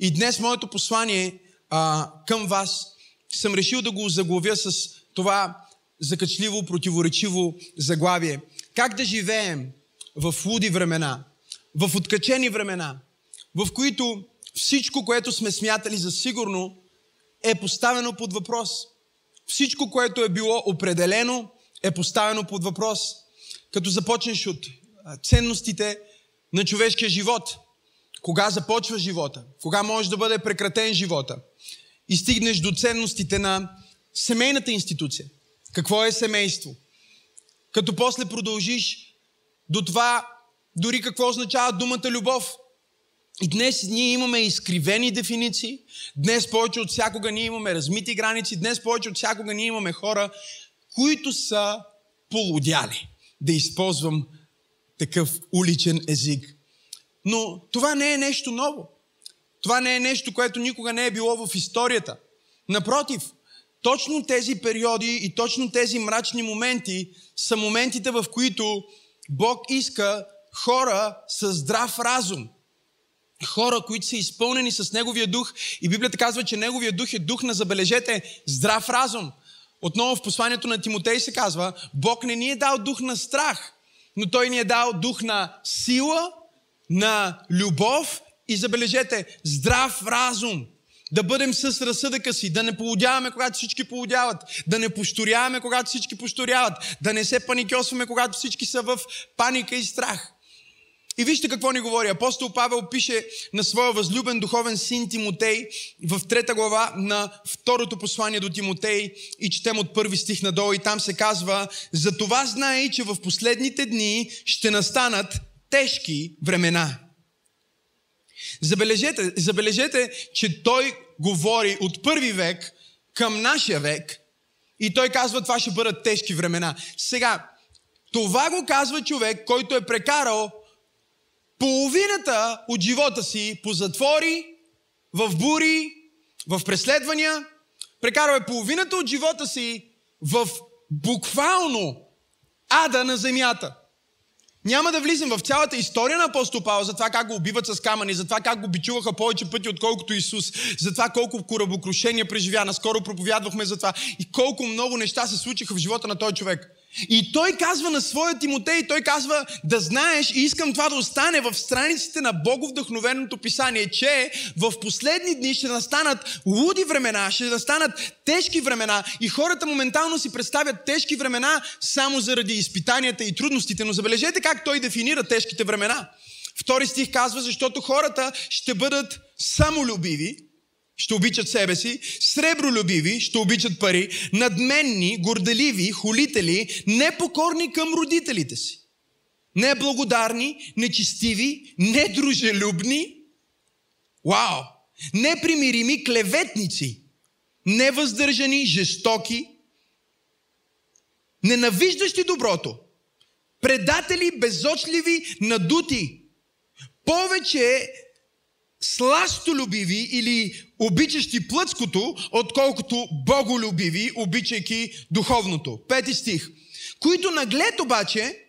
И днес моето послание а, към вас съм решил да го заглавя с това закачливо, противоречиво заглавие. Как да живеем в луди времена, в откачени времена, в които всичко, което сме смятали за сигурно, е поставено под въпрос. Всичко, което е било определено, е поставено под въпрос. Като започнеш от ценностите на човешкия живот. Кога започва живота? Кога може да бъде прекратен живота? И стигнеш до ценностите на семейната институция. Какво е семейство? Като после продължиш до това, дори какво означава думата любов. И днес ние имаме изкривени дефиниции. Днес повече от всякога ние имаме размити граници. Днес повече от всякога ние имаме хора, които са полудяли. Да използвам такъв уличен език. Но това не е нещо ново. Това не е нещо, което никога не е било в историята. Напротив, точно тези периоди и точно тези мрачни моменти са моментите, в които Бог иска хора с здрав разум. Хора, които са изпълнени с Неговия дух. И Библията казва, че Неговия дух е дух на, забележете, здрав разум. Отново в посланието на Тимотей се казва, Бог не ни е дал дух на страх, но Той ни е дал дух на сила, на любов и забележете, здрав разум. Да бъдем с разсъдъка си, да не полудяваме, когато всички полудяват, да не пошторяваме, когато всички пошторяват, да не се паникьосваме, когато всички са в паника и страх. И вижте какво ни говори. Апостол Павел пише на своя възлюбен духовен син Тимотей в трета глава на второто послание до Тимотей и четем от първи стих надолу и там се казва За това знае, че в последните дни ще настанат тежки времена. Забележете, забележете, че той говори от първи век към нашия век и той казва, това ще бъдат тежки времена. Сега, това го казва човек, който е прекарал половината от живота си по затвори, в бури, в преследвания. Прекарал е половината от живота си в буквално ада на земята. Няма да влизам в цялата история на апостол Павел за това как го убиват с камъни, за това как го бичуваха повече пъти, отколкото Исус, за това колко корабокрушения преживя. Наскоро проповядвахме за това и колко много неща се случиха в живота на този човек. И той казва на своя Тимотей, той казва да знаеш и искам това да остане в страниците на Боговдъхновеното писание, че в последни дни ще настанат луди времена, ще настанат тежки времена и хората моментално си представят тежки времена само заради изпитанията и трудностите. Но забележете как той дефинира тежките времена. Втори стих казва, защото хората ще бъдат самолюбиви, ще обичат себе си, сребролюбиви, ще обичат пари, надменни, горделиви, холители, непокорни към родителите си. Неблагодарни, нечестиви, недружелюбни, вау, непримирими клеветници, невъздържани, жестоки, ненавиждащи доброто, предатели, безочливи, надути, повече сластолюбиви или обичащи плътското, отколкото боголюбиви, обичайки духовното. Пети стих. Които наглед обаче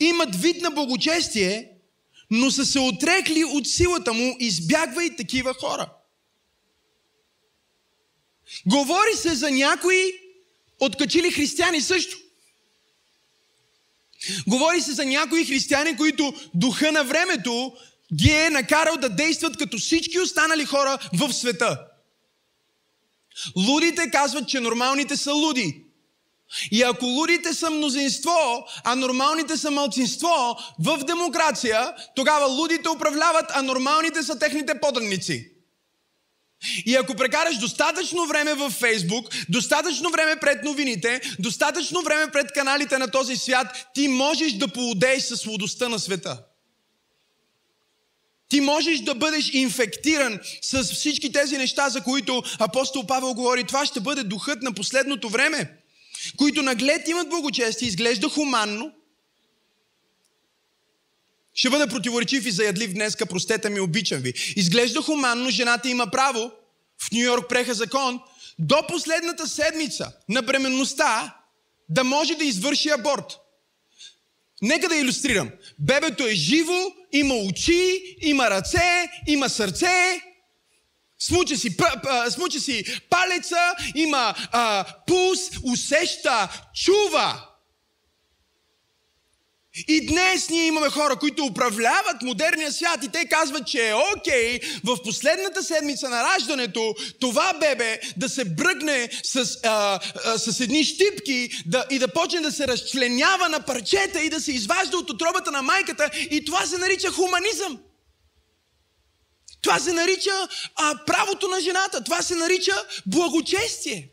имат вид на благочестие, но са се отрекли от силата му, избягвай такива хора. Говори се за някои откачили християни също. Говори се за някои християни, които духа на времето ги е накарал да действат като всички останали хора в света. Лудите казват, че нормалните са луди. И ако лудите са мнозинство, а нормалните са мълцинство в демокрация, тогава лудите управляват, а нормалните са техните поданници. И ако прекараш достатъчно време във Фейсбук, достатъчно време пред новините, достатъчно време пред каналите на този свят, ти можеш да поудееш с лудостта на света. Ти можеш да бъдеш инфектиран с всички тези неща, за които апостол Павел говори. Това ще бъде духът на последното време, които наглед имат благочестие, изглежда хуманно. Ще бъда противоречив и заядлив днеска, простете ми, обичам ви. Изглежда хуманно, жената има право, в Нью Йорк преха закон, до последната седмица на бременността да може да извърши аборт. Нека да иллюстрирам. Бебето е живо има очи, има ръце, има сърце, смуча си, смуча си палеца, има а, пулс, усеща, чува. И днес ние имаме хора, които управляват модерния свят и те казват, че е окей в последната седмица на раждането това бебе да се бръгне с, а, а, с едни щипки да, и да почне да се разчленява на парчета и да се изважда от отробата на майката и това се нарича хуманизъм. Това се нарича а, правото на жената. Това се нарича благочестие.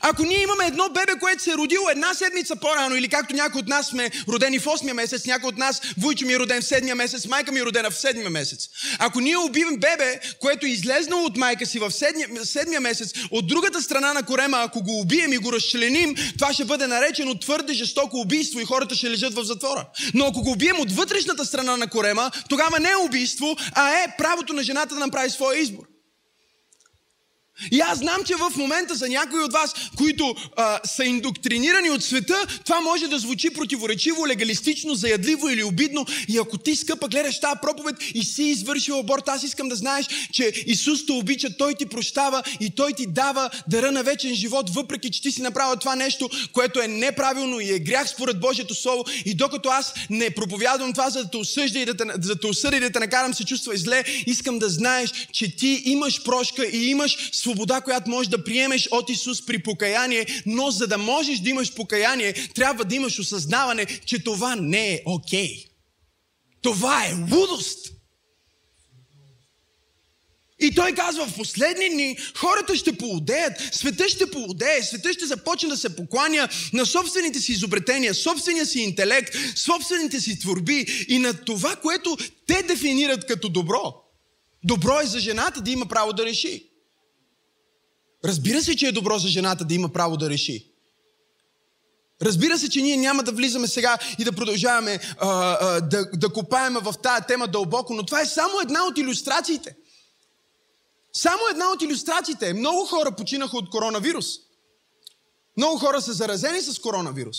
Ако ние имаме едно бебе, което се е родило една седмица по-рано, или както някой от нас сме родени в 8 месец, някой от нас, Войчо ми е роден в 7 месец, майка ми е родена в 7 месец. Ако ние убивам бебе, което е излезнало от майка си в 7 месец, от другата страна на корема, ако го убием и го разчленим, това ще бъде наречено твърде жестоко убийство и хората ще лежат в затвора. Но ако го убием от вътрешната страна на корема, тогава не е убийство, а е правото на жената да направи своя избор. И аз знам, че в момента за някои от вас, които а, са индоктринирани от света, това може да звучи противоречиво, легалистично, заядливо или обидно. И ако ти, скъпа, гледаш тази проповед и си извършил аборт, аз искам да знаеш, че Исус те обича, Той ти прощава и Той ти дава дара на вечен живот, въпреки че ти си направил това нещо, което е неправилно и е грях според Божието Слово. И докато аз не проповядвам това, за да те осъжда и да те, да те осъдя и да те накарам се чувства зле, искам да знаеш, че ти имаш прошка и имаш свобода, която можеш да приемеш от Исус при покаяние, но за да можеш да имаш покаяние, трябва да имаш осъзнаване, че това не е окей. Okay. Това е лудост. И той казва, в последни дни хората ще поудеят, света ще поудее, света ще започне да се покланя на собствените си изобретения, собствения си интелект, собствените си творби и на това, което те дефинират като добро. Добро е за жената да има право да реши. Разбира се, че е добро за жената да има право да реши. Разбира се, че ние няма да влизаме сега и да продължаваме а, а, да, да копаеме в тая тема дълбоко, но това е само една от иллюстрациите. Само една от иллюстрациите. Много хора починаха от коронавирус. Много хора са заразени с коронавирус.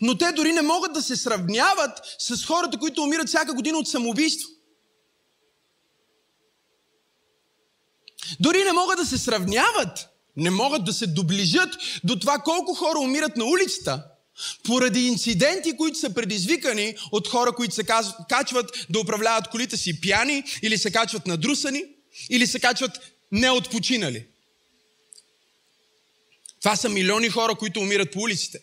Но те дори не могат да се сравняват с хората, които умират всяка година от самоубийство. Дори не могат да се сравняват не могат да се доближат до това колко хора умират на улицата, поради инциденти, които са предизвикани от хора, които се качват да управляват колите си пияни, или се качват надрусани, или се качват неотпочинали. Това са милиони хора, които умират по улиците.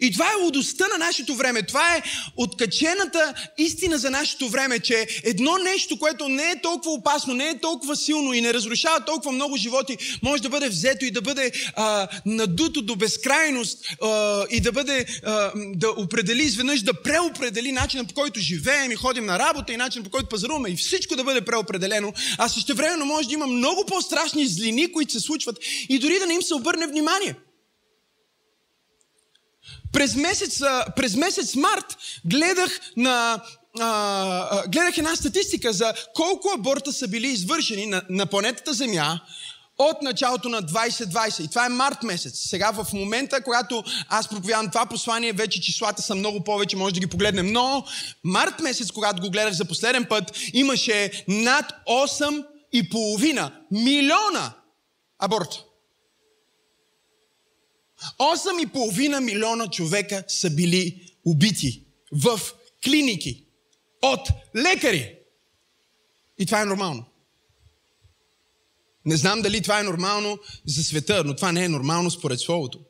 И това е лудостта на нашето време. Това е откачената истина за нашето време, че едно нещо, което не е толкова опасно, не е толкова силно и не разрушава толкова много животи, може да бъде взето и да бъде а, надуто до безкрайност а, и да бъде а, да определи изведнъж, да преопредели начина по който живеем и ходим на работа и начина по който пазаруваме и всичко да бъде преопределено. А също времено може да има много по-страшни злини, които се случват и дори да не им се обърне внимание. През месец, през месец март гледах на а, гледах една статистика за колко аборта са били извършени на, на планетата Земя от началото на 2020. И това е март месец. Сега в момента, когато аз проповядам това послание, вече числата са много повече, може да ги погледнем. Но март месец, когато го гледах за последен път, имаше над 8,5 милиона аборта. 8,5 милиона човека са били убити в клиники от лекари. И това е нормално. Не знам дали това е нормално за света, но това не е нормално според Словото.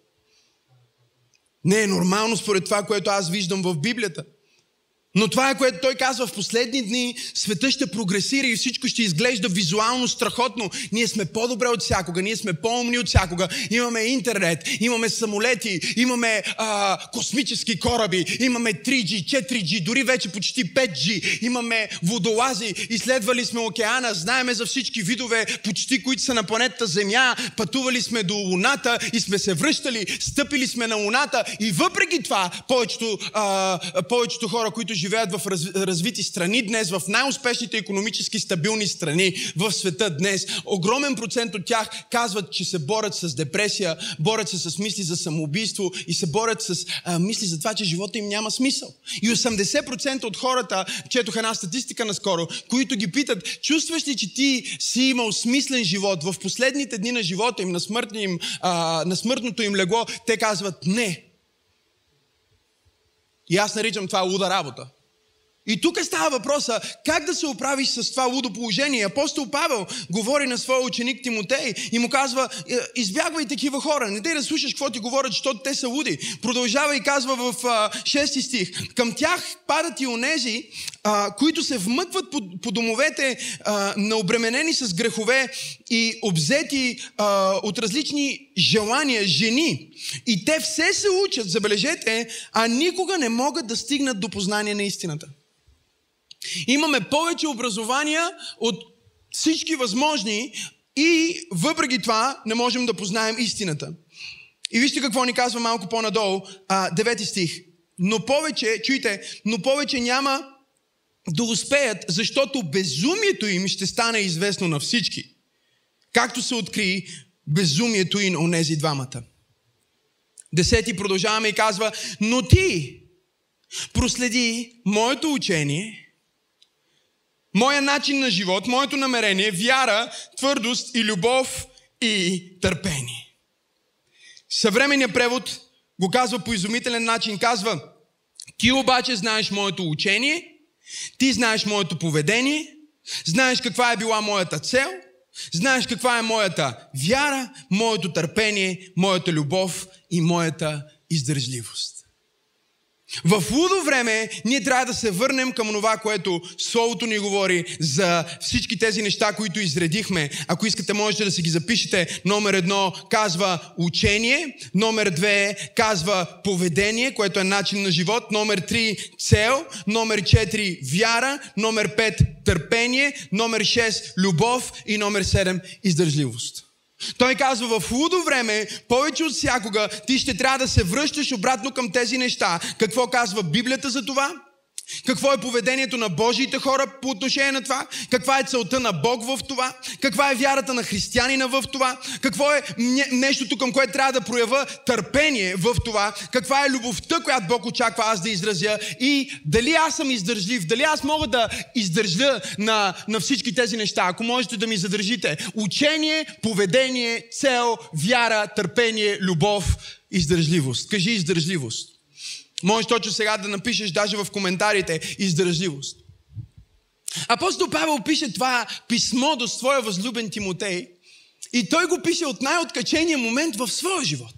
Не е нормално според това, което аз виждам в Библията. Но това е което той казва в последни дни, света ще прогресира и всичко ще изглежда визуално страхотно. Ние сме по-добре от всякога, ние сме по-умни от всякога. Имаме интернет, имаме самолети, имаме а, космически кораби, имаме 3G, 4G, дори вече почти 5G, имаме водолази, изследвали сме океана, знаеме за всички видове почти, които са на планетата Земя, пътували сме до Луната и сме се връщали, стъпили сме на Луната и въпреки това повечето, а, повечето хора, които живеят живеят в раз, развити страни днес, в най-успешните економически стабилни страни в света днес, огромен процент от тях казват, че се борят с депресия, борят се с мисли за самоубийство и се борят с а, мисли за това, че живота им няма смисъл. И 80% от хората, четох една статистика наскоро, които ги питат, чувстваш ли, че ти си имал смислен живот в последните дни на живота им, на, им, а, на смъртното им легло, те казват не. И аз наричам това луда работа. И тук става въпроса как да се оправиш с това лудо положение. Апостол Павел говори на своя ученик Тимотей и му казва, «Е, избягвай такива хора, не дай да слушаш какво ти говорят, защото те са луди. Продължава и казва в 6 стих, към тях падат и онези, а, които се вмъкват по, по домовете а, на обременени с грехове и обзети а, от различни желания, жени. И те все се учат, забележете, а никога не могат да стигнат до познание на истината. Имаме повече образования от всички възможни и въпреки това не можем да познаем истината. И вижте какво ни казва малко по-надолу, а, девети стих. Но повече, чуйте, но повече няма да успеят, защото безумието им ще стане известно на всички. Както се откри безумието и на онези двамата. Десети продължаваме и казва, но ти проследи моето учение – моя начин на живот, моето намерение, вяра, твърдост и любов и търпение. Съвременният превод го казва по изумителен начин. Казва, ти обаче знаеш моето учение, ти знаеш моето поведение, знаеш каква е била моята цел, знаеш каква е моята вяра, моето търпение, моята любов и моята издържливост. В лудо време ние трябва да се върнем към това, което Словото ни говори за всички тези неща, които изредихме. Ако искате, можете да си ги запишете. Номер едно казва учение, номер две казва поведение, което е начин на живот, номер три цел, номер четири вяра, номер пет търпение, номер шест любов и номер седем издържливост. Той казва, в лудо време, повече от всякога, ти ще трябва да се връщаш обратно към тези неща. Какво казва Библията за това? Какво е поведението на Божиите хора по отношение на това? Каква е целта на Бог в това? Каква е вярата на християнина в това? Какво е нещото, към което трябва да проява търпение в това? Каква е любовта, която Бог очаква аз да изразя? И дали аз съм издържлив? Дали аз мога да издържа на, на всички тези неща? Ако можете да ми задържите. Учение, поведение, цел, вяра, търпение, любов, издържливост. Кажи издържливост. Можеш точно сега да напишеш даже в коментарите издържливост. Апостол Павел пише това писмо до своя възлюбен Тимотей и той го пише от най-откачения момент в своя живот.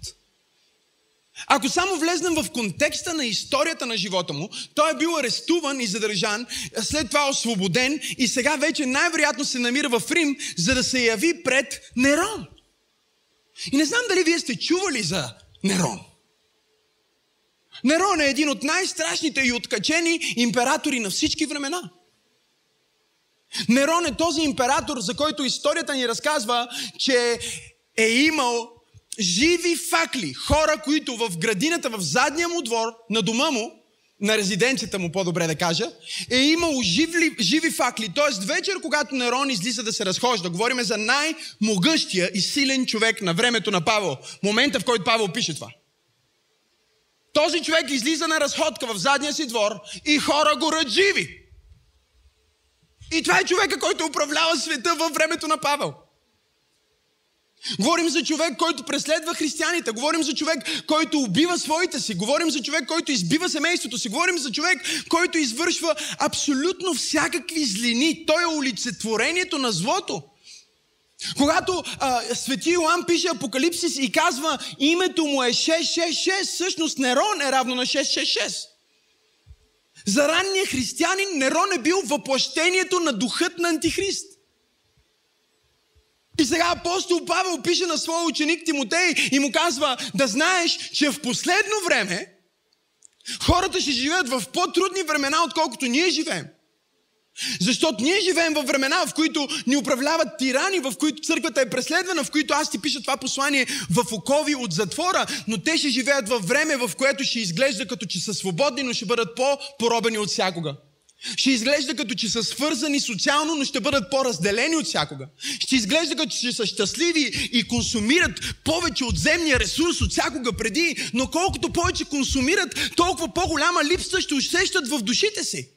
Ако само влезнем в контекста на историята на живота му, той е бил арестуван и задържан, след това освободен и сега вече най-вероятно се намира в Рим, за да се яви пред Нерон. И не знам дали вие сте чували за Нерон. Нерон е един от най-страшните и откачени императори на всички времена. Нерон е този император, за който историята ни разказва, че е имал живи факли, хора, които в градината, в задния му двор, на дома му, на резиденцията му, по-добре да кажа, е имал живи, живи факли. Тоест вечер, когато Нерон излиза да се разхожда, говориме за най-могъщия и силен човек на времето на Павел. Момента, в който Павел пише това. Този човек излиза на разходка в задния си двор и хора го живи. И това е човека, който управлява света във времето на Павел. Говорим за човек, който преследва християните. Говорим за човек, който убива своите си. Говорим за човек, който избива семейството си. Говорим за човек, който извършва абсолютно всякакви злини. Той е олицетворението на злото. Когато а, Свети Йоан пише Апокалипсис и казва името му е 666, всъщност Нерон е равно на 666. За ранния християнин Нерон е бил въплъщението на духът на Антихрист. И сега апостол Павел пише на своя ученик Тимотей и му казва да знаеш, че в последно време хората ще живеят в по-трудни времена, отколкото ние живеем. Защото ние живеем във времена, в които ни управляват тирани, в които църквата е преследвана, в които аз ти пиша това послание в окови от затвора, но те ще живеят във време, в което ще изглежда като че са свободни, но ще бъдат по-поробени от всякога. Ще изглежда като че са свързани социално, но ще бъдат по-разделени от всякога. Ще изглежда като че са щастливи и консумират повече от земния ресурс от всякога преди, но колкото повече консумират, толкова по-голяма липса ще усещат в душите си.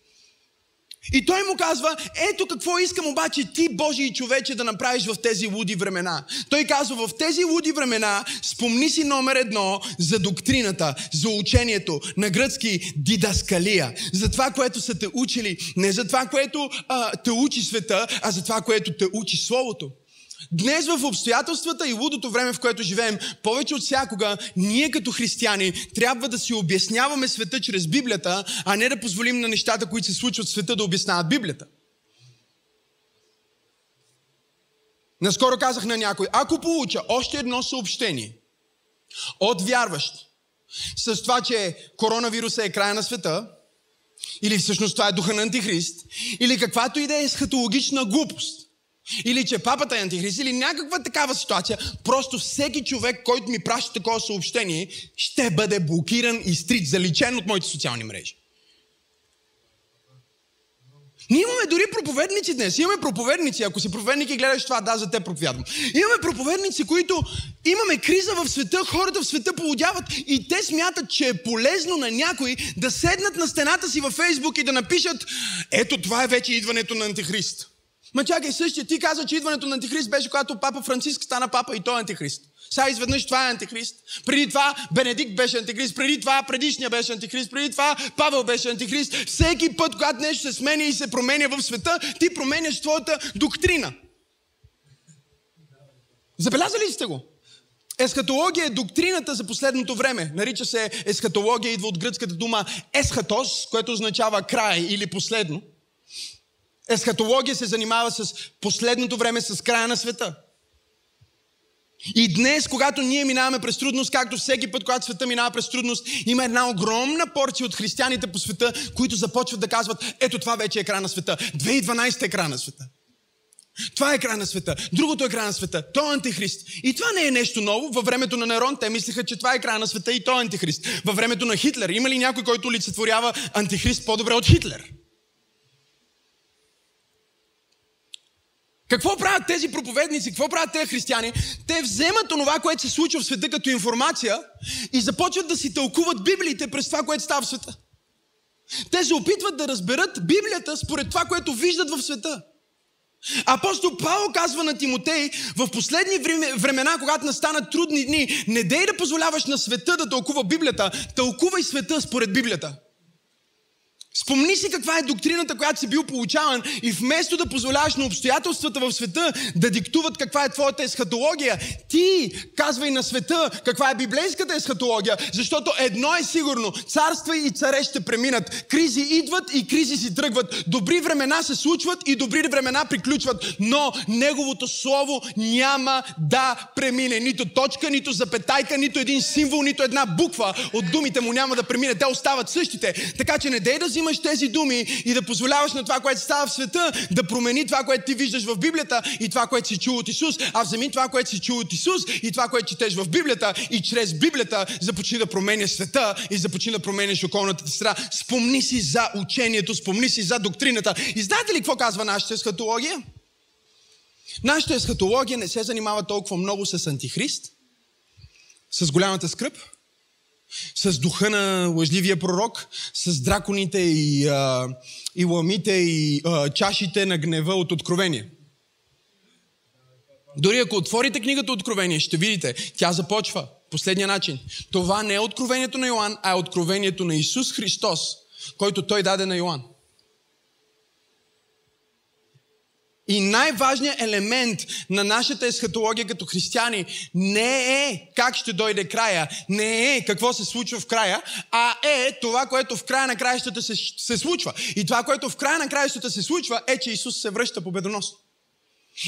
И той му казва, ето какво искам обаче ти, Божий човече, да направиш в тези луди времена. Той казва, в тези луди времена спомни си номер едно за доктрината, за учението, на гръцки дидаскалия, за това, което са те учили, не за това, което а, те учи света, а за това, което те учи Словото. Днес в обстоятелствата и лудото време, в което живеем, повече от всякога, ние като християни трябва да си обясняваме света чрез Библията, а не да позволим на нещата, които се случват в света, да обясняват Библията. Наскоро казах на някой, ако получа още едно съобщение от вярващ с това, че коронавируса е края на света, или всъщност това е духа на Антихрист, или каквато и да е есхатологична глупост, или че папата е антихрист, или някаква такава ситуация, просто всеки човек, който ми праща такова съобщение, ще бъде блокиран и стрит, заличен от моите социални мрежи. Ние имаме дори проповедници днес. Имаме проповедници. Ако си проповедник и гледаш това, да, за те проповядвам. Имаме проповедници, които имаме криза в света, хората в света полудяват и те смятат, че е полезно на някой да седнат на стената си във Фейсбук и да напишат ето това е вече идването на Антихрист. Ма чакай, същия ти каза, че идването на Антихрист беше когато папа Франциск стана папа и той е Антихрист. Сега изведнъж това е Антихрист. Преди това Бенедикт беше Антихрист. Преди това предишния беше Антихрист. Преди това Павел беше Антихрист. Всеки път, когато нещо се сменя и се променя в света, ти променяш твоята доктрина. Забелязали сте го? Есхатология е доктрината за последното време. Нарича се есхатология, идва от гръцката дума есхатос, което означава край или последно. Есхатология се занимава с последното време, с края на света. И днес, когато ние минаваме през трудност, както всеки път, когато света минава през трудност, има една огромна порция от християните по света, които започват да казват, ето това вече е край на света. 2012 е край на света. Това е край на света. Другото е край на света. Той е антихрист. И това не е нещо ново. Във времето на Нерон те мислеха, че това е край на света и той е антихрист. Във времето на Хитлер има ли някой, който олицетворява антихрист по-добре от Хитлер? Какво правят тези проповедници? Какво правят тези християни? Те вземат онова, което се случва в света като информация и започват да си тълкуват Библиите през това, което става в света. Те се опитват да разберат Библията според това, което виждат в света. Апостол Павел казва на Тимотей, в последни времена, когато настанат трудни дни, не дей да позволяваш на света да тълкува Библията, тълкувай света според Библията. Спомни си каква е доктрината, която си бил получаван и вместо да позволяваш на обстоятелствата в света да диктуват каква е твоята есхатология, ти казвай на света каква е библейската есхатология, защото едно е сигурно, царства и царе ще преминат, кризи идват и кризи си тръгват, добри времена се случват и добри времена приключват, но Неговото Слово няма да премине. Нито точка, нито запетайка, нито един символ, нито една буква от думите му няма да премине. Те остават същите. Така че не дей да взимаш тези думи и да позволяваш на това, което става в света, да промени това, което ти виждаш в Библията и това, което си чул от Исус, а вземи това, което си чул от Исус и това, което четеш в Библията и чрез Библията започни да променяш света и започни да променяш околната среда. Спомни си за учението, спомни си за доктрината. И знаете ли какво казва нашата есхатология? Нашата есхатология не се занимава толкова много с антихрист, с голямата скръп, с духа на лъжливия пророк, с драконите и, а, и ламите и а, чашите на гнева от Откровение. Дори ако отворите книгата Откровение, ще видите, тя започва последния начин. Това не е откровението на Йоанн, а е откровението на Исус Христос, който той даде на Йоанн. И най-важният елемент на нашата есхатология като християни не е как ще дойде края, не е какво се случва в края, а е това, което в края на краищата се, се случва. И това, което в края на краищата се случва, е, че Исус се връща победоносно.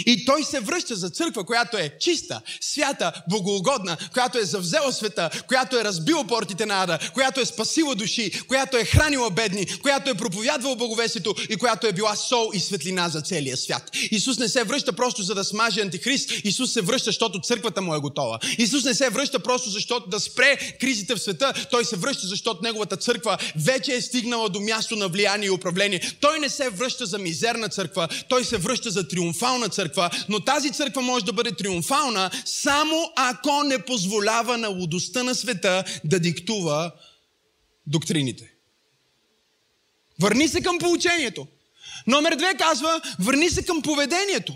И той се връща за църква, която е чиста, свята, богоугодна, която е завзела света, която е разбила портите на ада, която е спасила души, която е хранила бедни, която е проповядвала благовестието и която е била сол и светлина за целия свят. Исус не се връща просто за да смаже антихрист. Исус се връща, защото църквата му е готова. Исус не се връща просто защото да спре кризите в света. Той се връща, защото неговата църква вече е стигнала до място на влияние и управление. Той не се връща за мизерна църква, той се връща за триумфална църква, но тази църква може да бъде триумфална само ако не позволява на лудостта на света да диктува доктрините. Върни се към получението. Номер две казва, върни се към поведението.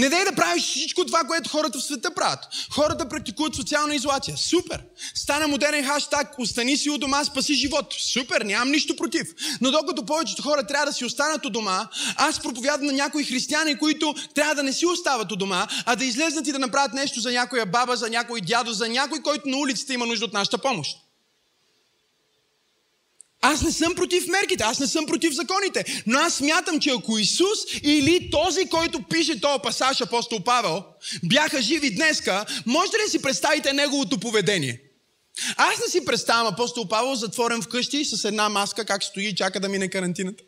Не дай да правиш всичко това, което хората в света правят. Хората практикуват социална изолация. Супер! Стана модерен хаштаг Остани си у дома, спаси живот. Супер, нямам нищо против. Но докато повечето хора трябва да си останат у дома, аз проповядвам на някои християни, които трябва да не си остават у дома, а да излезнат и да направят нещо за някоя баба, за някой дядо, за някой, който на улицата има нужда от нашата помощ. Аз не съм против мерките, аз не съм против законите, но аз смятам, че ако Исус или този, който пише този пасаж, апостол Павел, бяха живи днеска, можете ли си представите неговото поведение? Аз не си представям апостол Павел затворен вкъщи с една маска, как стои и чака да мине карантината.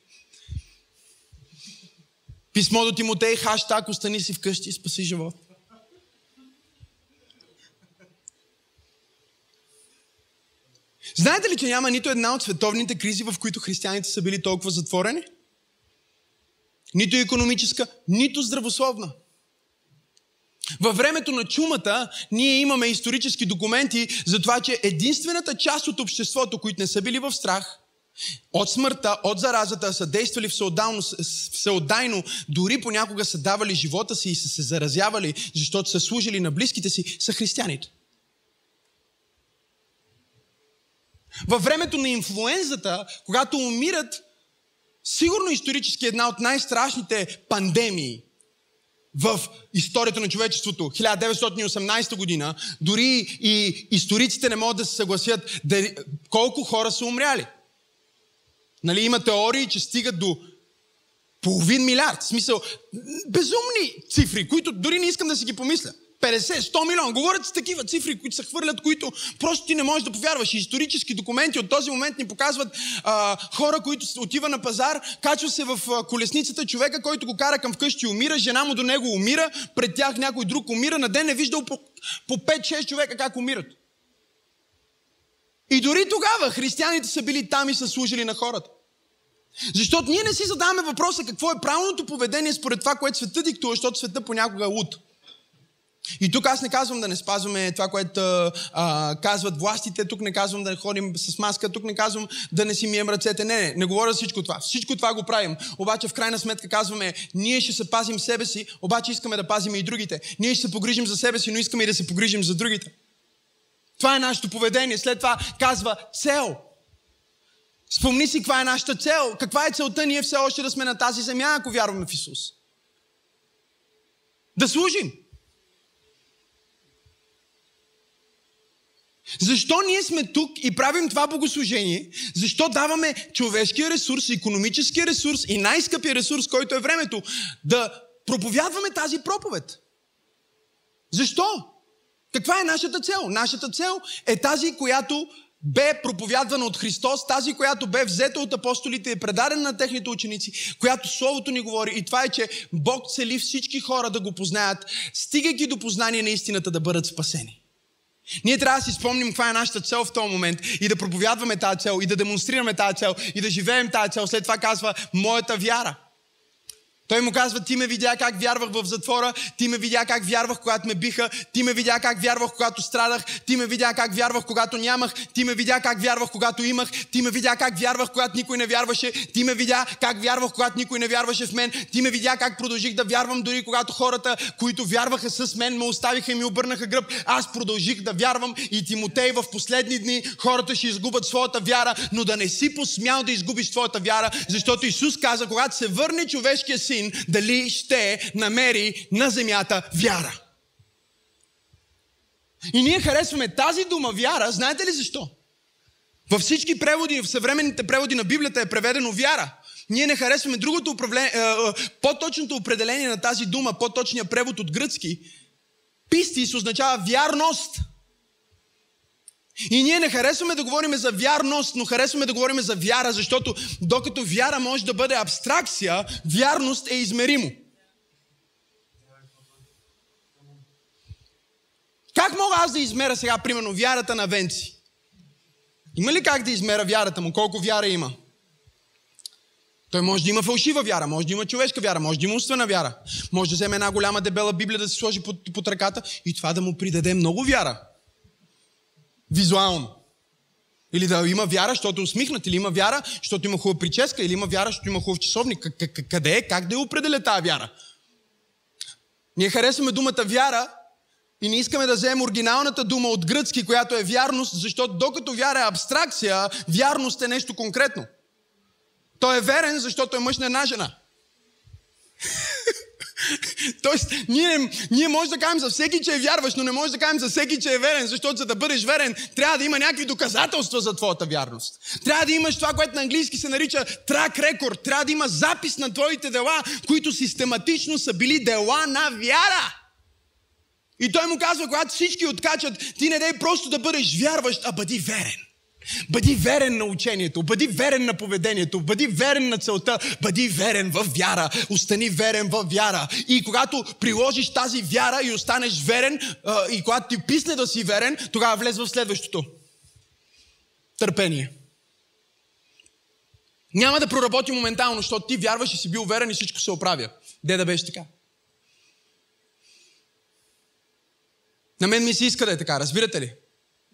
Писмо до Тимотей, хаштаг, остани си вкъщи, спаси живот. Знаете ли, че няма нито една от световните кризи, в които християните са били толкова затворени? Нито економическа, нито здравословна. Във времето на чумата ние имаме исторически документи за това, че единствената част от обществото, които не са били в страх, от смъртта, от заразата, са действали всеотдайно, дори понякога са давали живота си и са се заразявали, защото са служили на близките си, са християните. Във времето на инфлуензата, когато умират, сигурно исторически една от най-страшните пандемии в историята на човечеството, 1918 година, дори и историците не могат да се съгласят да, колко хора са умряли. Нали, има теории, че стигат до половин милиард. В смисъл, безумни цифри, които дори не искам да си ги помисля. 50, 100 милиона. Говорят с такива цифри, които се хвърлят, които просто ти не можеш да повярваш. Исторически документи от този момент ни показват а, хора, които отива на пазар, качва се в колесницата, човека, който го кара към вкъщи умира, жена му до него умира, пред тях някой друг умира, на ден е виждал по, по 5-6 човека как умират. И дори тогава християните са били там и са служили на хората. Защото ние не си задаваме въпроса какво е правилното поведение според това, което света диктува, защото света понякога е луд. И тук аз не казвам да не спазваме това, което а, казват властите, тук не казвам да ходим с маска, тук не казвам да не си мием ръцете. Не, не, не говоря за всичко това. Всичко това го правим. Обаче в крайна сметка казваме, ние ще се пазим себе си, обаче искаме да пазим и другите. Ние ще се погрижим за себе си, но искаме и да се погрижим за другите. Това е нашето поведение. След това казва цел. Спомни си каква е нашата цел. Каква е целта ние все още да сме на тази земя, ако вярваме в Исус? Да служим. Защо ние сме тук и правим това богослужение? Защо даваме човешкия ресурс, економическия ресурс и най-скъпия ресурс, който е времето, да проповядваме тази проповед? Защо? Каква е нашата цел? Нашата цел е тази, която бе проповядвана от Христос, тази, която бе взета от апостолите и предадена на техните ученици, която Словото ни говори. И това е, че Бог цели всички хора да го познаят, стигайки до познание на истината да бъдат спасени. Ние трябва да си спомним каква е нашата цел в този момент и да проповядваме тази цел и да демонстрираме тази цел и да живеем тази цел. След това казва моята вяра. Той му казва, ти ме видя как вярвах в затвора, ти ме видя как вярвах, когато ме биха, ти ме видя как вярвах, когато страдах, ти ме видя как вярвах, когато нямах, ти ме видя как вярвах, когато имах, ти ме видя как вярвах, когато никой не вярваше, ти ме видя как вярвах, когато никой не вярваше в мен, ти ме видя как продължих да вярвам, дори когато хората, които вярваха с мен, ме оставиха и ми обърнаха гръб. Аз продължих да вярвам и Тимотей в последни дни хората ще изгубят своята вяра, но да не си посмял да изгубиш своята вяра, защото Исус каза, когато се върне човешкия син, син дали ще намери на земята вяра. И ние харесваме тази дума вяра, знаете ли защо? Във всички преводи, в съвременните преводи на Библията е преведено вяра. Ние не харесваме другото управление, по-точното определение на тази дума, по-точният превод от гръцки. Пистис означава вярност. И ние не харесваме да говорим за вярност, но харесваме да говорим за вяра, защото докато вяра може да бъде абстракция, вярност е измеримо. Как мога аз да измеря сега, примерно, вярата на Венци? Има ли как да измеря вярата му? Колко вяра има? Той може да има фалшива вяра, може да има човешка вяра, може да има умствена вяра. Може да вземе една голяма дебела Библия да се сложи под, под ръката и това да му придаде много вяра. Визуално. Или да има вяра, защото е усмихнат, или има вяра, защото има хубава прическа, или има вяра, защото има хубав часовник. Къде е? Как да я определя тази вяра? Ние харесваме думата вяра и не искаме да вземем оригиналната дума от гръцки, която е вярност, защото докато вяра е абстракция, вярност е нещо конкретно. Той е верен, защото е мъж на една жена. Тоест, ние, ние може да кажем за всеки, че е вярваш, но не може да кажем за всеки, че е верен, защото за да бъдеш верен, трябва да има някакви доказателства за твоята вярност. Трябва да имаш това, което на английски се нарича трак рекорд. Трябва да има запис на твоите дела, които систематично са били дела на вяра. И той му казва, когато всички откачат, ти не дай просто да бъдеш вярващ, а бъди верен. Бъди верен на учението, бъди верен на поведението, бъди верен на целта, бъди верен в вяра, остани верен в вяра. И когато приложиш тази вяра и останеш верен, и когато ти писне да си верен, тогава влез в следващото. Търпение. Няма да проработи моментално, защото ти вярваш и си бил верен и всичко се оправя. Де да беше така? На мен ми се иска да е така, разбирате ли?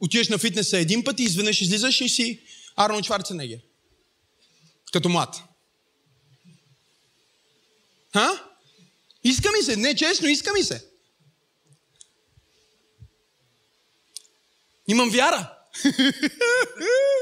Отиваш на фитнеса един път и изведнъж излизаш и си Арнолд Шварценегер. Като млад. Ха? Иска ми се. Не, честно, иска ми се. Имам вяра.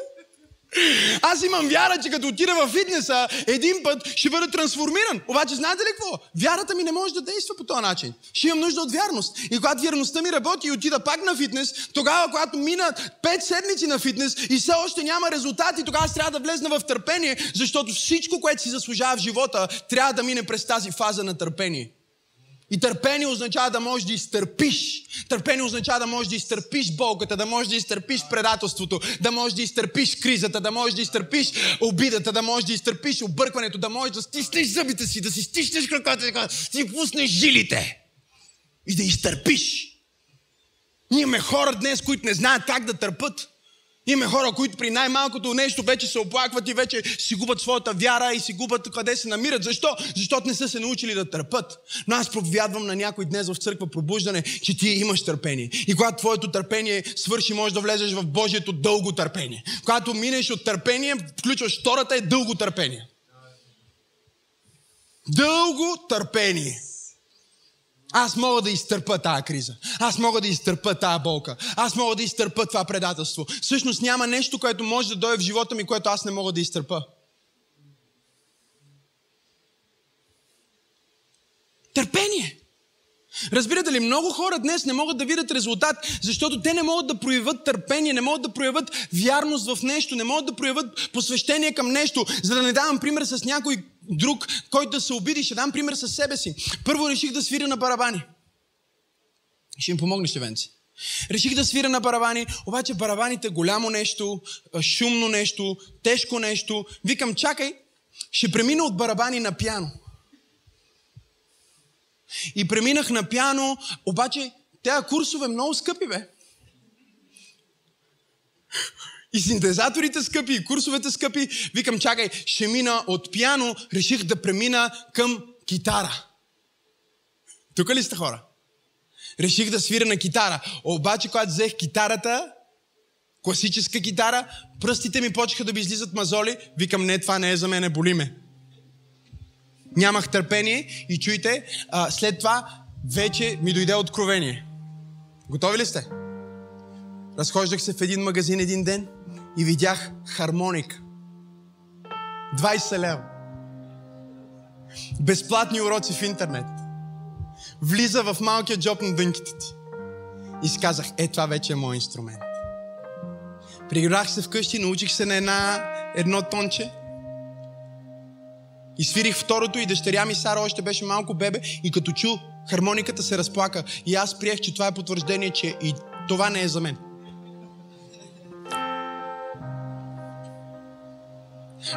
Аз имам вяра, че като отида в фитнеса, един път ще бъда трансформиран. Обаче знаете ли какво? Вярата ми не може да действа по този начин. Ще имам нужда от вярност. И когато вярността ми работи и отида пак на фитнес, тогава, когато минат пет седмици на фитнес и все още няма резултати, тогава аз трябва да влезна в търпение, защото всичко, което си заслужава в живота, трябва да мине през тази фаза на търпение. И търпение означава да можеш да изтърпиш. Търпение означава да можеш да изтърпиш болката, да можеш да изтърпиш предателството, да можеш да изтърпиш кризата, да можеш да изтърпиш обидата, да можеш да изтърпиш объркването, да можеш да стиснеш зъбите си, да си стиснеш краката, да си пуснеш жилите и да изтърпиш. Ние имаме хора днес, които не знаят как да търпат. Имаме хора, които при най-малкото нещо вече се оплакват и вече си губят своята вяра и си губят къде се намират. Защо? Защото не са се научили да търпат. Но аз проповядвам на някой днес в църква пробуждане, че ти имаш търпение. И когато твоето търпение свърши, можеш да влезеш в Божието дълго търпение. Когато минеш от търпение, включваш втората е дълго търпение. Дълго търпение. Аз мога да изтърпа тази криза. Аз мога да изтърпа тази болка. Аз мога да изтърпа това предателство. Всъщност няма нещо, което може да дойде в живота ми, което аз не мога да изтърпа. Търпение. Разбирате ли, много хора днес не могат да видят резултат, защото те не могат да проявят търпение, не могат да проявят вярност в нещо, не могат да проявят посвещение към нещо. За да не давам пример с някой друг, който да се обиди, ще дам пример с себе си. Първо реших да свиря на барабани. Ще им помогнеш, Венци. Реших да свиря на барабани, обаче барабаните голямо нещо, шумно нещо, тежко нещо. Викам, чакай, ще премина от барабани на пяно. И преминах на пяно, обаче тези курсове много скъпи, бе. И синтезаторите скъпи, и курсовете скъпи. Викам, чакай, ще мина от пяно, реших да премина към китара. Тук ли сте хора? Реших да свиря на китара. Обаче, когато взех китарата, класическа китара, пръстите ми почеха да ми излизат мазоли. Викам, не, това не е за мене, боли ме. Нямах търпение и чуйте, а, след това вече ми дойде откровение. Готови ли сте? Разхождах се в един магазин един ден и видях хармоник. 20 лева. Безплатни уроци в интернет. Влиза в малкия джоб на дънките ти. И си казах, е, това вече е мой инструмент. Приграх се вкъщи, научих се на една, едно тонче. И свирих второто и дъщеря ми Сара още беше малко бебе и като чу хармониката се разплака. И аз приех, че това е потвърждение, че и това не е за мен.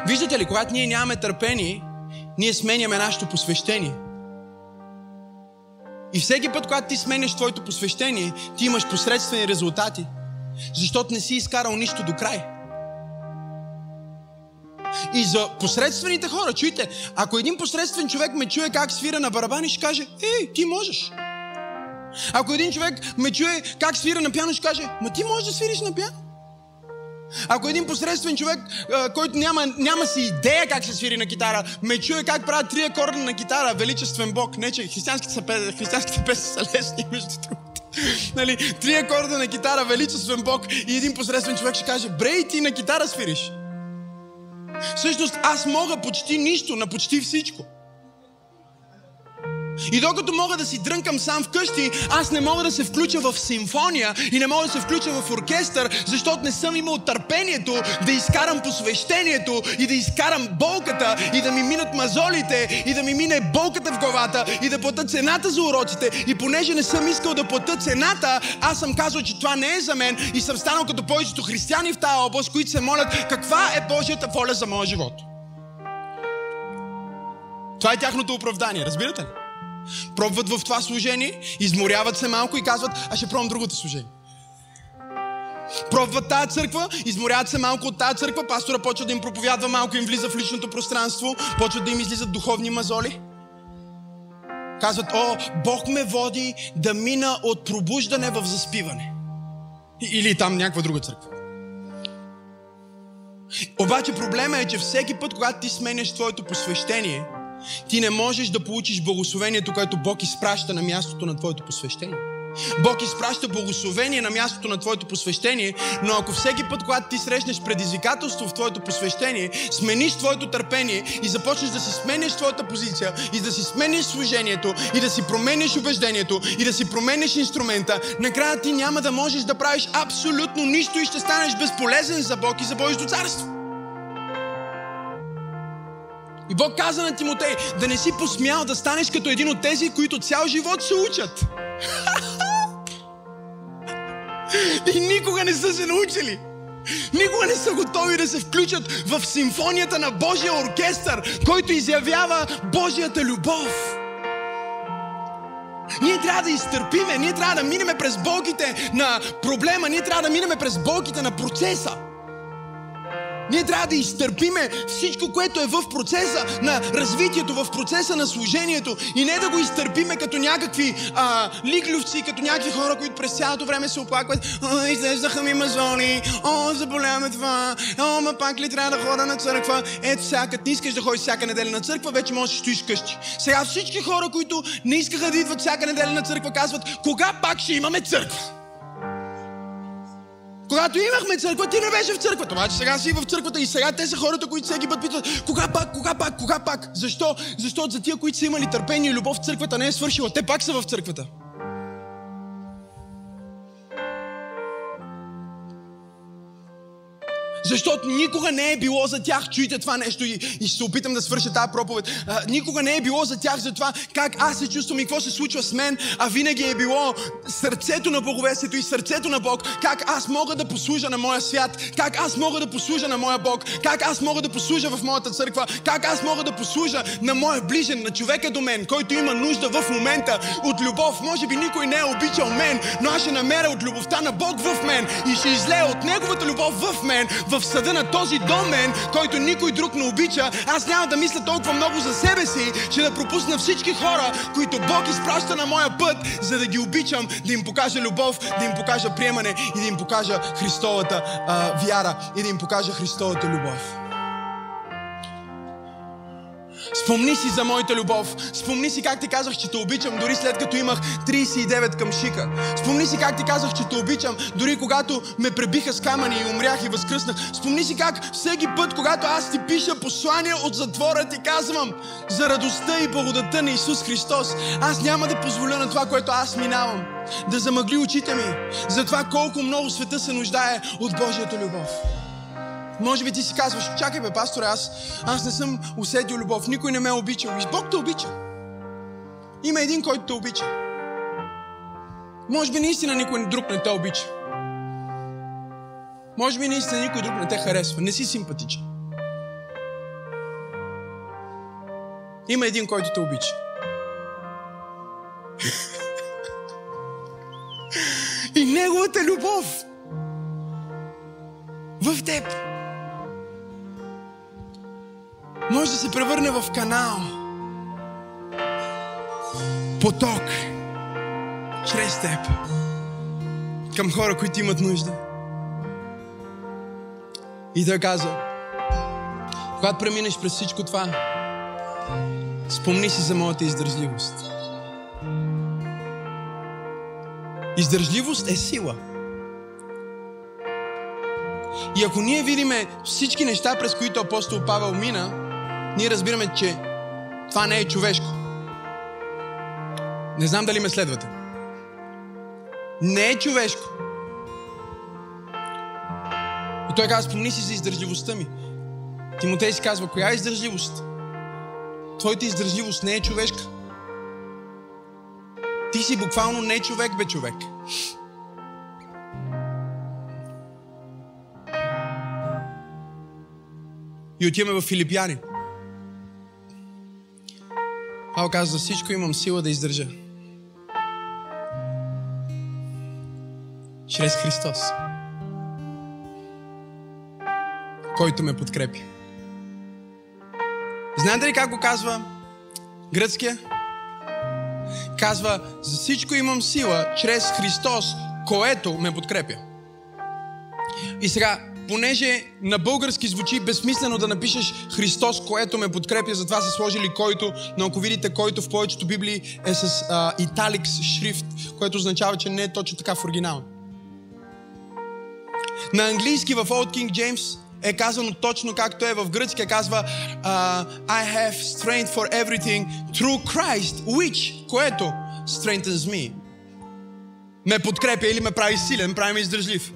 Виждате ли, когато ние нямаме търпение, ние сменяме нашето посвещение. И всеки път, когато ти сменяш твоето посвещение, ти имаш посредствени резултати, защото не си изкарал нищо до край. И за посредствените хора, чуйте, ако един посредствен човек ме чуе как свира на барабани, ще каже, ей, ти можеш. Ако един човек ме чуе как свира на пиано, ще каже, ма ти можеш да свириш на пиано. Ако един посредствен човек, който няма, няма си идея как се свири на китара, ме чуе как правят три акорда на китара, величествен Бог, не че християнските, са, християнските песни са лесни, между другото. Нали, три акорда на китара, величествен Бог и един посредствен човек ще каже, брей, ти на китара свириш. Всъщност аз мога почти нищо на почти всичко. И докато мога да си дрънкам сам вкъщи, аз не мога да се включа в симфония и не мога да се включа в оркестър, защото не съм имал търпението да изкарам посвещението и да изкарам болката и да ми минат мазолите и да ми мине болката в главата и да плата цената за уроците. И понеже не съм искал да плата цената, аз съм казал, че това не е за мен и съм станал като повечето християни в тази област, които се молят каква е Божията воля за моя живот. Това е тяхното оправдание, разбирате ли? Пробват в това служение, изморяват се малко и казват, а ще пробвам другото служение. Пробват тази църква, изморяват се малко от тази църква, пастора почва да им проповядва малко, им влиза в личното пространство, почват да им излизат духовни мазоли. Казват, о, Бог ме води да мина от пробуждане в заспиване. Или там някаква друга църква. Обаче проблема е, че всеки път, когато ти сменяш твоето посвещение, ти не можеш да получиш благословението, което Бог изпраща на мястото на твоето посвещение. Бог изпраща благословение на мястото на твоето посвещение, но ако всеки път, когато ти срещнеш предизвикателство в твоето посвещение, смениш твоето търпение и започнеш да си смениш твоята позиция и да си смениш служението и да си промениш убеждението и да си промениш инструмента, накрая ти няма да можеш да правиш абсолютно нищо и ще станеш безполезен за Бог и за Божието царство. И Бог каза на Тимотей, да не си посмял да станеш като един от тези, които цял живот се учат. И никога не са се научили. Никога не са готови да се включат в симфонията на Божия оркестър, който изявява Божията любов. Ние трябва да изтърпиме, ние трябва да минеме през болките на проблема, ние трябва да минеме през болките на процеса. Ние трябва да изтърпиме всичко, което е в процеса на развитието, в процеса на служението и не да го изтърпиме като някакви а, лиглювци, като някакви хора, които през цялото време се оплакват. О, излезаха ми мазоли, о, заболяваме това, о, ма пак ли трябва да хода на църква? Ето сега, като не искаш да ходиш всяка неделя на църква, вече можеш да стоиш къщи. Сега всички хора, които не искаха да идват всяка неделя на църква, казват, кога пак ще имаме църква? Когато имахме църква, ти не беше в църквата. Обаче сега си в църквата и сега те са хората, които всеки път питат, кога пак, кога пак, кога пак? Защо? Защото за тия, които са имали търпение и любов, църквата не е свършила. Те пак са в църквата. Защото никога не е било за тях, чуйте това нещо и, и ще се опитам да свърша тази проповед, а, никога не е било за тях за това как аз се чувствам и какво се случва с мен, а винаги е било сърцето на благовестието и сърцето на Бог, как аз мога да послужа на моя свят, как аз мога да послужа на моя Бог, как аз мога да послужа в моята църква, как аз мога да послужа на моя ближен, на човека до мен, който има нужда в момента от любов. Може би никой не е обичал мен, но аз ще намеря от любовта на Бог в мен и ще излея от Неговата любов в мен, в съда на този домен, който никой друг не обича, аз няма да мисля толкова много за себе си, че да пропусна всички хора, които Бог изпраща на моя път, за да ги обичам, да им покажа любов, да им покажа приемане и да им покажа Христовата а, вяра и да им покажа Христовата любов. Спомни си за моята любов. Спомни си как ти казах, че те обичам, дори след като имах 39 към шика. Спомни си как ти казах, че те обичам, дори когато ме пребиха с камъни и умрях и възкръснах. Спомни си как всеки път, когато аз ти пиша послание от затвора, ти казвам за радостта и благодата на Исус Христос. Аз няма да позволя на това, което аз минавам, да замъгли очите ми за това колко много света се нуждае от Божията любов. Може би ти си казваш, чакай бе, пасторе, аз, аз не съм усетил любов, никой не ме е обичал. И Бог те обича. Има един, който те обича. Може би наистина никой друг не те обича. Може би наистина никой друг не те харесва. Не си симпатичен. Има един, който те обича. И неговата любов в теб може да се превърне в канал, поток, чрез теб, към хора, които имат нужда. И той каза, когато преминеш през всичко това, спомни си за моята издържливост. Издържливост е сила. И ако ние видиме всички неща, през които апостол Павел мина, ние разбираме, че това не е човешко. Не знам дали ме следвате. Не е човешко. И той казва, спомни си за издържливостта ми. Тимотей си казва, коя е издържливост? Твоята издържливост не е човешка. Ти си буквално не човек, бе човек. И отиваме в Филипяни. Павел казва, за всичко имам сила да издържа. Чрез Христос. Който ме подкрепи. Знаете ли как го казва гръцкия? Казва, за всичко имам сила чрез Христос, което ме подкрепя. И сега, понеже на български звучи безсмислено да напишеш Христос, което ме подкрепя, затова са сложили който, но ако видите който в повечето библии е с а, италикс шрифт, което означава, че не е точно така в оригинал. На английски в Old King James е казано точно както е в гръцки, казва uh, I have strength for everything through Christ, which, което strengthens me. Ме подкрепя или ме прави силен, прави ме издържлив.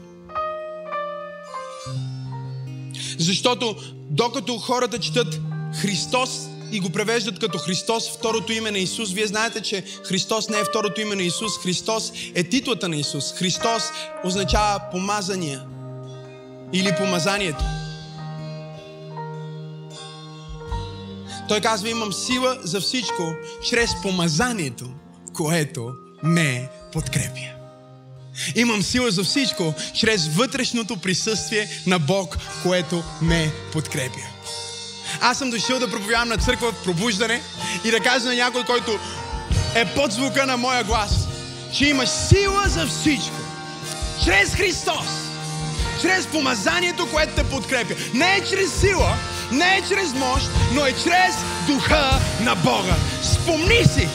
Защото докато хората четат Христос и го превеждат като Христос, второто име на Исус, вие знаете, че Христос не е второто име на Исус, Христос е титлата на Исус. Христос означава помазания или помазанието. Той казва, имам сила за всичко, чрез помазанието, което ме подкрепя. Имам сила за всичко, чрез вътрешното присъствие на Бог, което ме подкрепя. Аз съм дошъл да проповядам на църква в пробуждане и да кажа на някой, който е под звука на моя глас, че имаш сила за всичко. Чрез Христос. Чрез помазанието, което те подкрепя. Не е чрез сила, не е чрез мощ, но е чрез духа на Бога. Спомни си,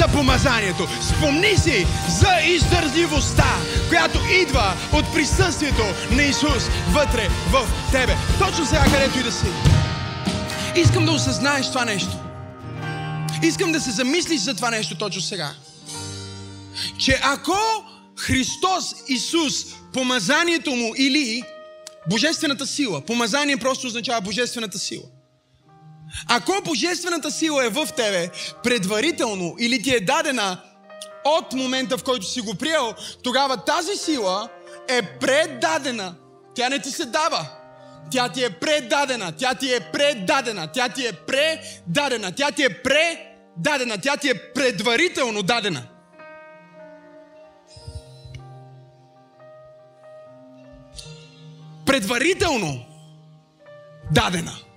за помазанието. Спомни си за издържливостта, която идва от присъствието на Исус вътре в тебе. Точно сега, където и да си. Искам да осъзнаеш това нещо. Искам да се замислиш за това нещо точно сега. Че ако Христос Исус, помазанието му или божествената сила, помазание просто означава божествената сила – ако божествената сила е в тебе предварително или ти е дадена от момента, в който си го приел, тогава тази сила е предадена. Тя не ти се дава. Тя ти е предадена. Тя ти е предадена. Тя ти е предадена. Тя ти е предадена. Тя ти е предварително дадена. Предварително дадена.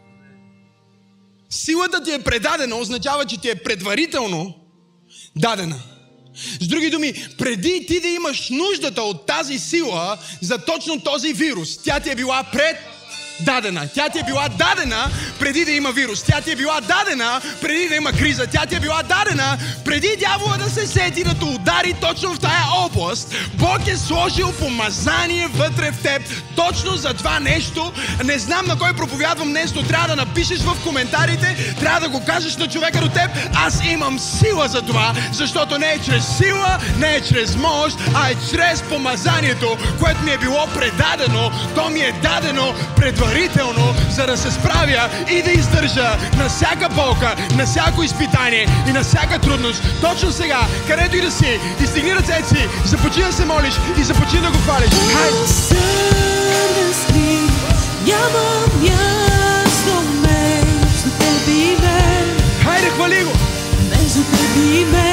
Силата ти е предадена, означава, че ти е предварително дадена. С други думи, преди ти да имаш нуждата от тази сила за точно този вирус, тя ти е била дадена. Тя ти е била дадена преди да има вирус. Тя ти е била дадена преди да има криза. Тя ти е била дадена преди дявола да се сети да те удари точно в тая област. Бог е сложил помазание вътре в теб точно за това нещо. Не знам на кой проповядвам днес, но трябва да напишеш в коментарите, трябва да го кажеш на човека до теб. Аз имам сила за това, защото не е чрез сила, не е чрез мощ, а е чрез помазанието, което ми е било предадено. То ми е дадено предварително, за да се справя и да издържа на всяка болка, на всяко изпитание и на всяка трудност. Точно сега, където и да си, изтигни ръцете си, започни да се молиш и започни да го хвалиш. Хайде, хвали го! между теб и мен.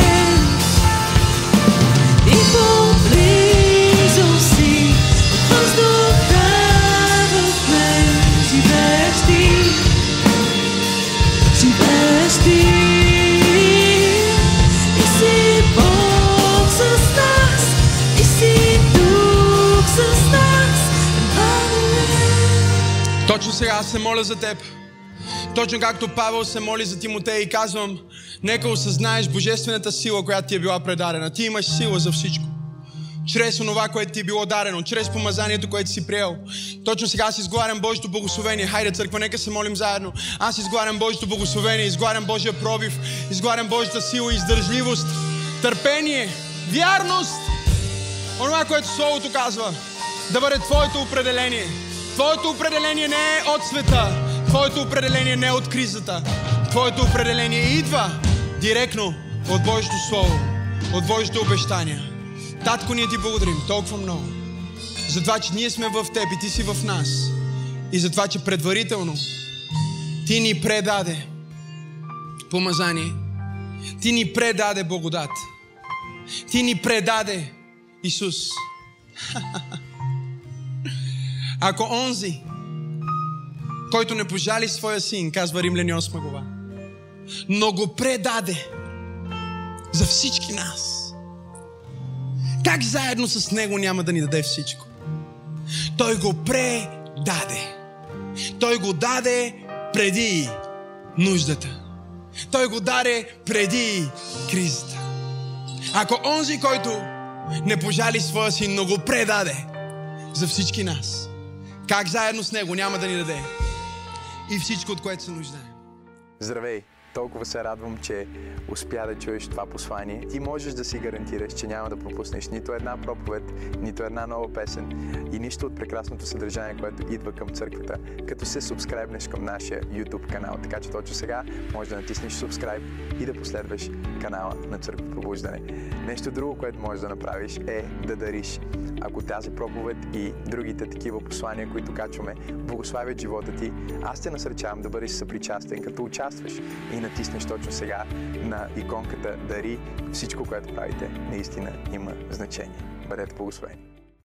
Сега аз се моля за теб. Точно както Павел се моли за Тимотей и казвам, нека осъзнаеш божествената сила, която ти е била предадена. Ти имаш сила за всичко. Чрез онова, което ти е било дарено, чрез помазанието, което си приел. Точно сега аз изговарям Божието благословение. Хайде, църква, нека се молим заедно. Аз изговарям Божието благословение, изговарям Божия пробив, изговарям Божията сила, издържливост, търпение, вярност. Онова, което Словото казва, да бъде Твоето определение. Твоето определение не е от света. Твоето определение не е от кризата. Твоето определение идва директно от Божието Слово, от Божиите обещания. Татко, ние ти благодарим толкова много. За това, че ние сме в теб и ти си в нас. И за това, че предварително ти ни предаде помазание. Ти ни предаде благодат. Ти ни предаде Исус. Ако онзи, който не пожали своя син, казва Римляни 8 глава, но го предаде за всички нас, как заедно с него няма да ни даде всичко? Той го предаде. Той го даде преди нуждата. Той го даде преди кризата. Ако онзи, който не пожали своя син, но го предаде за всички нас, как заедно с него няма да ни даде и всичко, от което се нуждаем? Здравей! Толкова се радвам, че успя да чуеш това послание. Ти можеш да си гарантираш, че няма да пропуснеш нито една проповед, нито една нова песен и нищо от прекрасното съдържание, което идва към църквата, като се субскрайбнеш към нашия YouTube канал. Така че точно сега можеш да натиснеш subscribe и да последваш канала на Църква Пробуждане. Нещо друго, което можеш да направиш е да дариш. Ако тази проповед и другите такива послания, които качваме, благославят живота ти, аз те насърчавам да бъдеш съпричастен, като участваш и натиснеш точно сега на иконката Дари. Всичко, което правите, наистина има значение. Бъдете благословени!